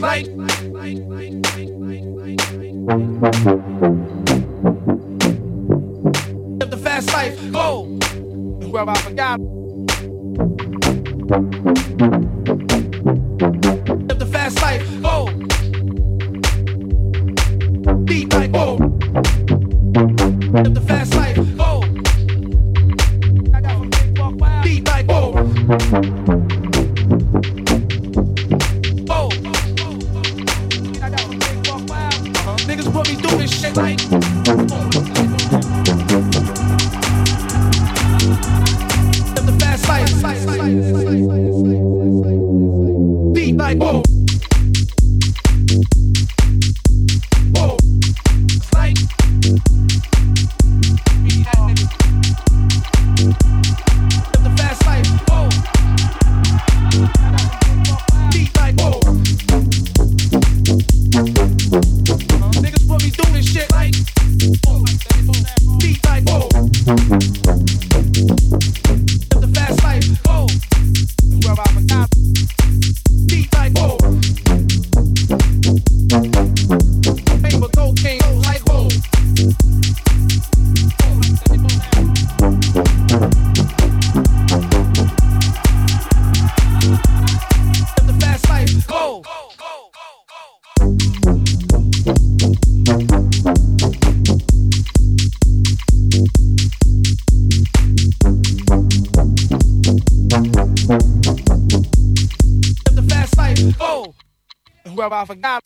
shit Where I forgot.